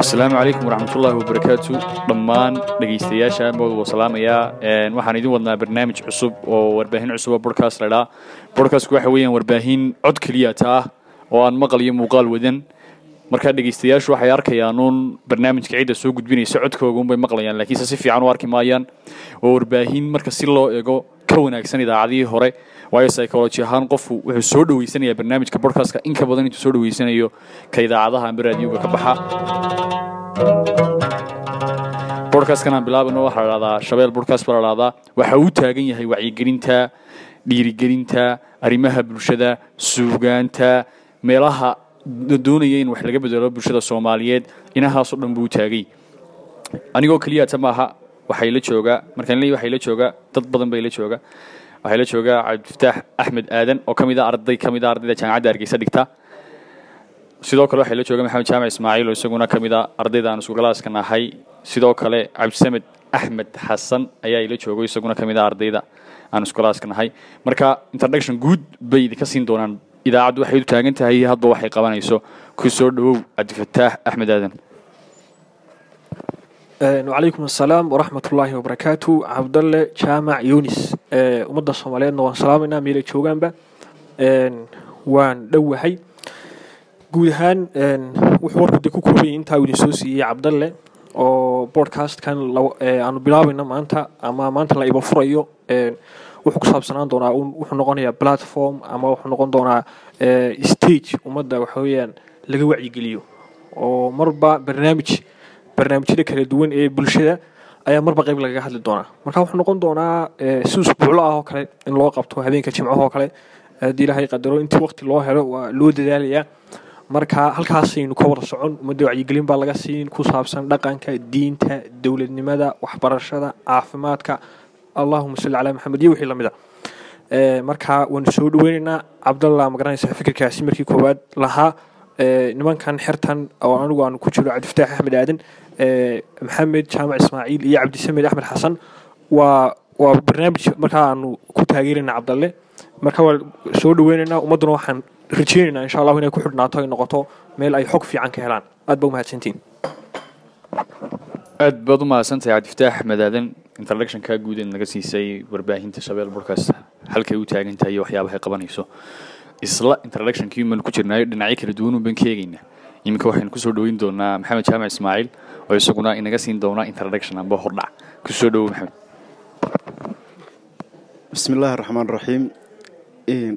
asalaamu calaykum waraxmatullaahi wabarakaatu dhammaan dhegaystayaasha waa salaamayaa waxaan idin wadnaa barnaamij cusub oo warbaahin cusub oo bodcast ladhaa bodcastku waxa weeyaan warbaahin cod keliya ta ah oo aan maqal iyo muuqaal wadan markaa dhegaystayaashu waxay arkayaan uun barnaamijka cidda soo gudbinaysa codkooga unbay maqlayaan laakiinse si fiican u arki maayaan. Oo warbaahin marka si loo ego ka wanaagsan idaacadihii hore. Waayo psychology ahaan qofku wuxuu soo dhaweysanayaa barnaamijka bodcastka in ka badan intuu soo dhaweysanayo ka idaacadaha amba raadiyooga ka baxa. Bodcastkan aan bilaabano waxaa la dhahdaa shabeel bodcast baa la dhahdaa waxa uu taagan yahay wacyigelinta dhiirigelinta arrimaha bulshada suugaanta meelaha doonaya in wax laga bedelo bulshada soomaaliyeed. Inahaasoo dhan buu taagay. Anigoo keliyata maaha waxay la markaan leeyahay waxay la dad badan bay la jooga. Waxay la joogaa cabdifataax axmed aadan oo ka a arday ka a ardayda jaamacadda hargeysa dhigta sidoo kale waxay la jooga maxamed jaamac ismaaciil oo isaguna ka mid a ardayda aan isku galaaska nahay. Sidoo kale cabdisamed axmed xasan ayaa ila joogo isaguna ka mid a ardayda aan isku galaaska nahay. Marka introduction guud bay idinka siin doonaan idaacaddu waxay u taagan tahay hadba waxay qabanayso. Ku soo dhawow cabdifataax axmed aadan. Wacalaykum assalaam waraxmatullaahi wabarakaatu cabdalle jaamac yunis. Ummadda soomaaliyeedna waan salaamaynaa meelay joogaanba. Waan dhowahay. Guud ahaan wuxuu warku ku koobanyay intaa uu idin soo siiyey cabdalle oo bodcastkan aanu bilaabayno maanta ama maanta la iba furayo wuxuu ku saabsanaan doonaa wuxuu noqonayaa platform ama wuxuu noqon doonaa stage ummadda waxa laga wacyigeliyo. Oo marba barnaamij barnaamijyada kala duwan ee bulshada ayaa marba qayb lagaga hadli doonaa. Marka wuxuu noqon doonaa si usbuuclo ah oo kale in loo qabto habeenka jimcaha oo kale. Haddii ilaahay qadaro intii waqti loo helo waa loo dadaalayaa marka halkaasaynu ka wada socon ummadda wacyigelin baa laga siin ku saabsan dhaqanka diinta dowladnimada waxbarashada caafimaadka allahuma salli calaa maxamed iyo wixii la mid a marka waanu soo dhaweynaynaa cabdallah magaranaysa fikirkaasi markii koowaad lahaa. Nimankan xertan oo anigu aanu ku jiro cabdifataax axmed aadan maxamed jaamac ismaaciil iyo cabdisamed axmed xasan waa waa barnaamij markaa aanu ku taageerayna cabdalle marka waa soo dhaweynaynaa ummadduna waxaan rajeynaynaa insha allahu inay ku xidhnaato ay noqoto meel ay xog fiican ka helaan. Aad ba umahadsantiin aad baad u mahadsantahay cabdifataax axmed aadan introductionka guud ee naga siisay warbaahinta shabeel bodcast halkay u taagan tahay iyo waxyaabahay qabanayso. Isla introductionkii maan ku jirnaayo dhinacyo kala duwan un baan ka eegaynaa iminka waxaynu ku soo dhaweyn doonaa maxamed jaamac ismaaciil oo isaguna inaga siin doona introduction amba hordhac. Kusoo dhawow maxamed. Bismi illaahi raxmaan raxiim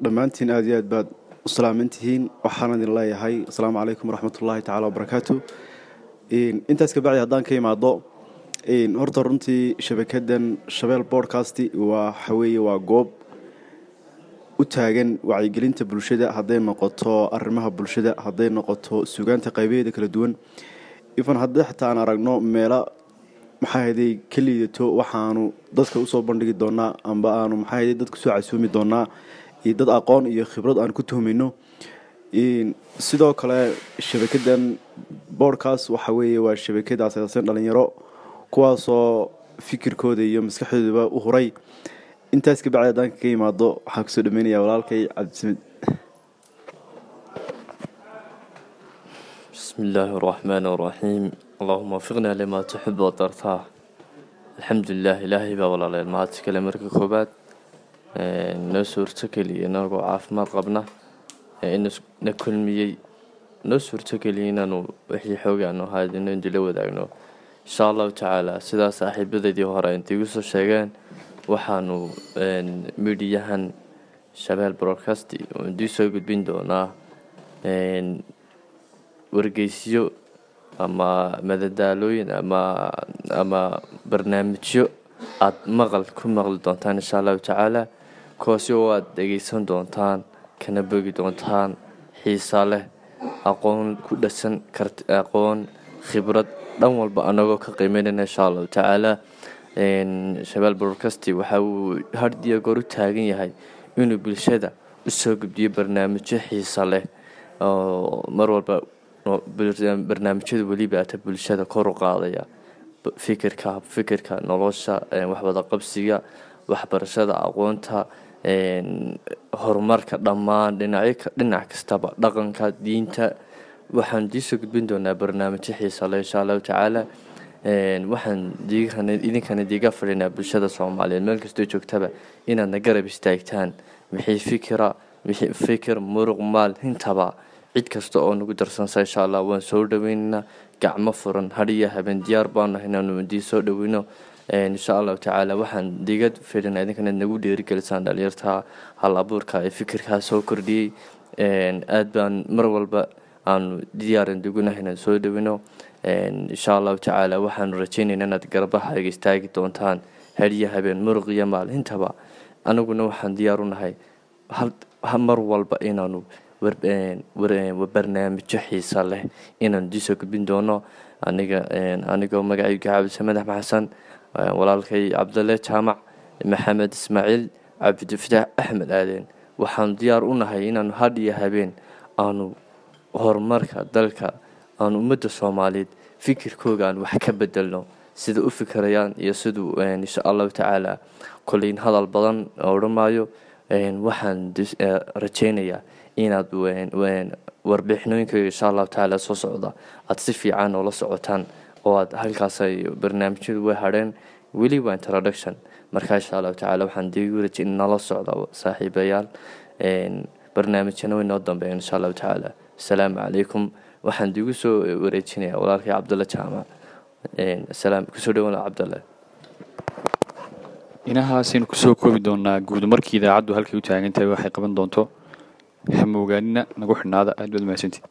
dhammaantiin aad iyo aad baad u salaaman tihiin waxaan idin leeyahay asalaamu calaykum waraxmatullaahi tacaala wabarakaatu intaas kabacdi haddaan ka imaado horta runtii shabakadan shabeel bodcast waa waxaweeye waa goob u taagan wacyigelinta bulshada hadday noqoto arrimaha bulshada hadday noqoto sugaanta qaybaheeda kala duwan. Ifan haddii xataa aan aragno meelo maxaa haday ka liidato waxaanu dadka u soo bandhigi doonaa amba aanu maxaa haday dadka u soo casuumi doonaa iyo dad aqoon iyo khibrad aan ku tuhmayno? Sidoo kale shabakadan bodcast waxa weeye waa shabakad aasaasan dhalinyaro kuwaasoo fikirkooda iyo maskaxdooduba u huray. Intaas ka bacdi kaga yimaado waxaan ku soo dhameynaya walaalkay cabdisamiid bismi illaahi araxmaan araxiim allahuma wafiqnaa limaa tuxib oo dartaa alxamdulilah ilaahay baa walaaleel mahadsi kale marka koowaad noo suurtogeliy inagoo caafimaad qabna na kulmiyey noo suurtogeliyay inaanu wixii xoogaanu ahaadino indila wadaagno insha allahu tacaala sidaa saaxiibadeedii hore intay igu soo sheegeen waxaanu midiyahan shabeel broadcast indii soo gudbin doonaa wargeysyo ama madadaalooyin ama ama barnaamijyo aada maqal ku maqli doontaan insha allahu tacaala. Kuwaasi oo aada dhegeysan doontaan kana bogi doontaan xiisa leh aqoon ku dhasan kart aqoon khibrad dhan walba anagoo ka qiimeynayna insha allahu tacaala shabeal broadcast waxa uu had iyo goor u taagan yahay inuu bulshada u soo gudbiyo barnaamijyo xiisa leh oo mar walba barnaamijyada weliba ata bulshada kor u qaadaya. Fikirka fikirka nolosha een, wax wada qabsiga waxbarashada aqoonta horumarka dhammaan dhinac kastaba dhaqanka diinta waxaan diisoo gudbin doonaa barnaamijyo xiisa leh insha allahu tacaala. Waxaan idinkana diiga fadhinaa bulshada soomaaliyeed. Meel kastoo joogtaba inaadna garab istaagtaan. Wixii fikira fikir muruq maal intaba cid kasta oo nagu darsansa insha allah waan soo dhaweynaynaa gacmo furan hadhiya habeen diyaar baanu nahay inaanu idii soo dhaweyno. Een, insha allahu tacaala waxaan diiga fadhinaa idinkana nagu dhiirigelisaan dhalinyarta hal abuurka ee fikirkaa soo kordhiyey. Aad baan mar walba aanu diyaaran dugunahay inaan soo dhaweyno Een, insha allahu tacaala waxaanu rajeynaynaa inaad garbahaga istaagi doontaan hadiya habeen muruq iyo maal intaba anaguna waxaan diyaar u nahay mar walba inaanu barnaamijyo xiisa leh inaanu diisoo gudbin doono. Aniga anigoo magacayga cabdise madax maxasan walaalkay cabdalle jaamac maxamed ismaaciil cabdifataax axmed aaden waxaanu diyaar u nahay inaanu had iyo habeen aanu horumarka dalka aan ummadda soomaaliyeed fikirkooga aan wax ka bedelno sida u fikirayaan iyo siduu een, insha allahu tacaala koleyn hadal badan odhan maayo een, waxaan eh, rajeynayaa inaad warbixinooyinkayga insha allahu tacaala soo socda. Aad si fiican oola socotaan oo aad halkaas ay barnaamijyadu way hadheen weli waa introduction. Marka insha allahu tacaala waxaan diigu rajay in nala socda saaxiibayaal barnaamijyana way noo dambeeyaan insha allahu tacaala asalaamu calaykum waxaan diigu soo wareejinayaa walaalkay cabdulle jaamac ku soo dhawaana cabdulle inahaasaynu ku soo koobi doonaa guud markii idaacaddu halkay u taagan tahay waxay qaban doonto hamoogaanina nagu xidhnaada. Aad baad mahadsantiid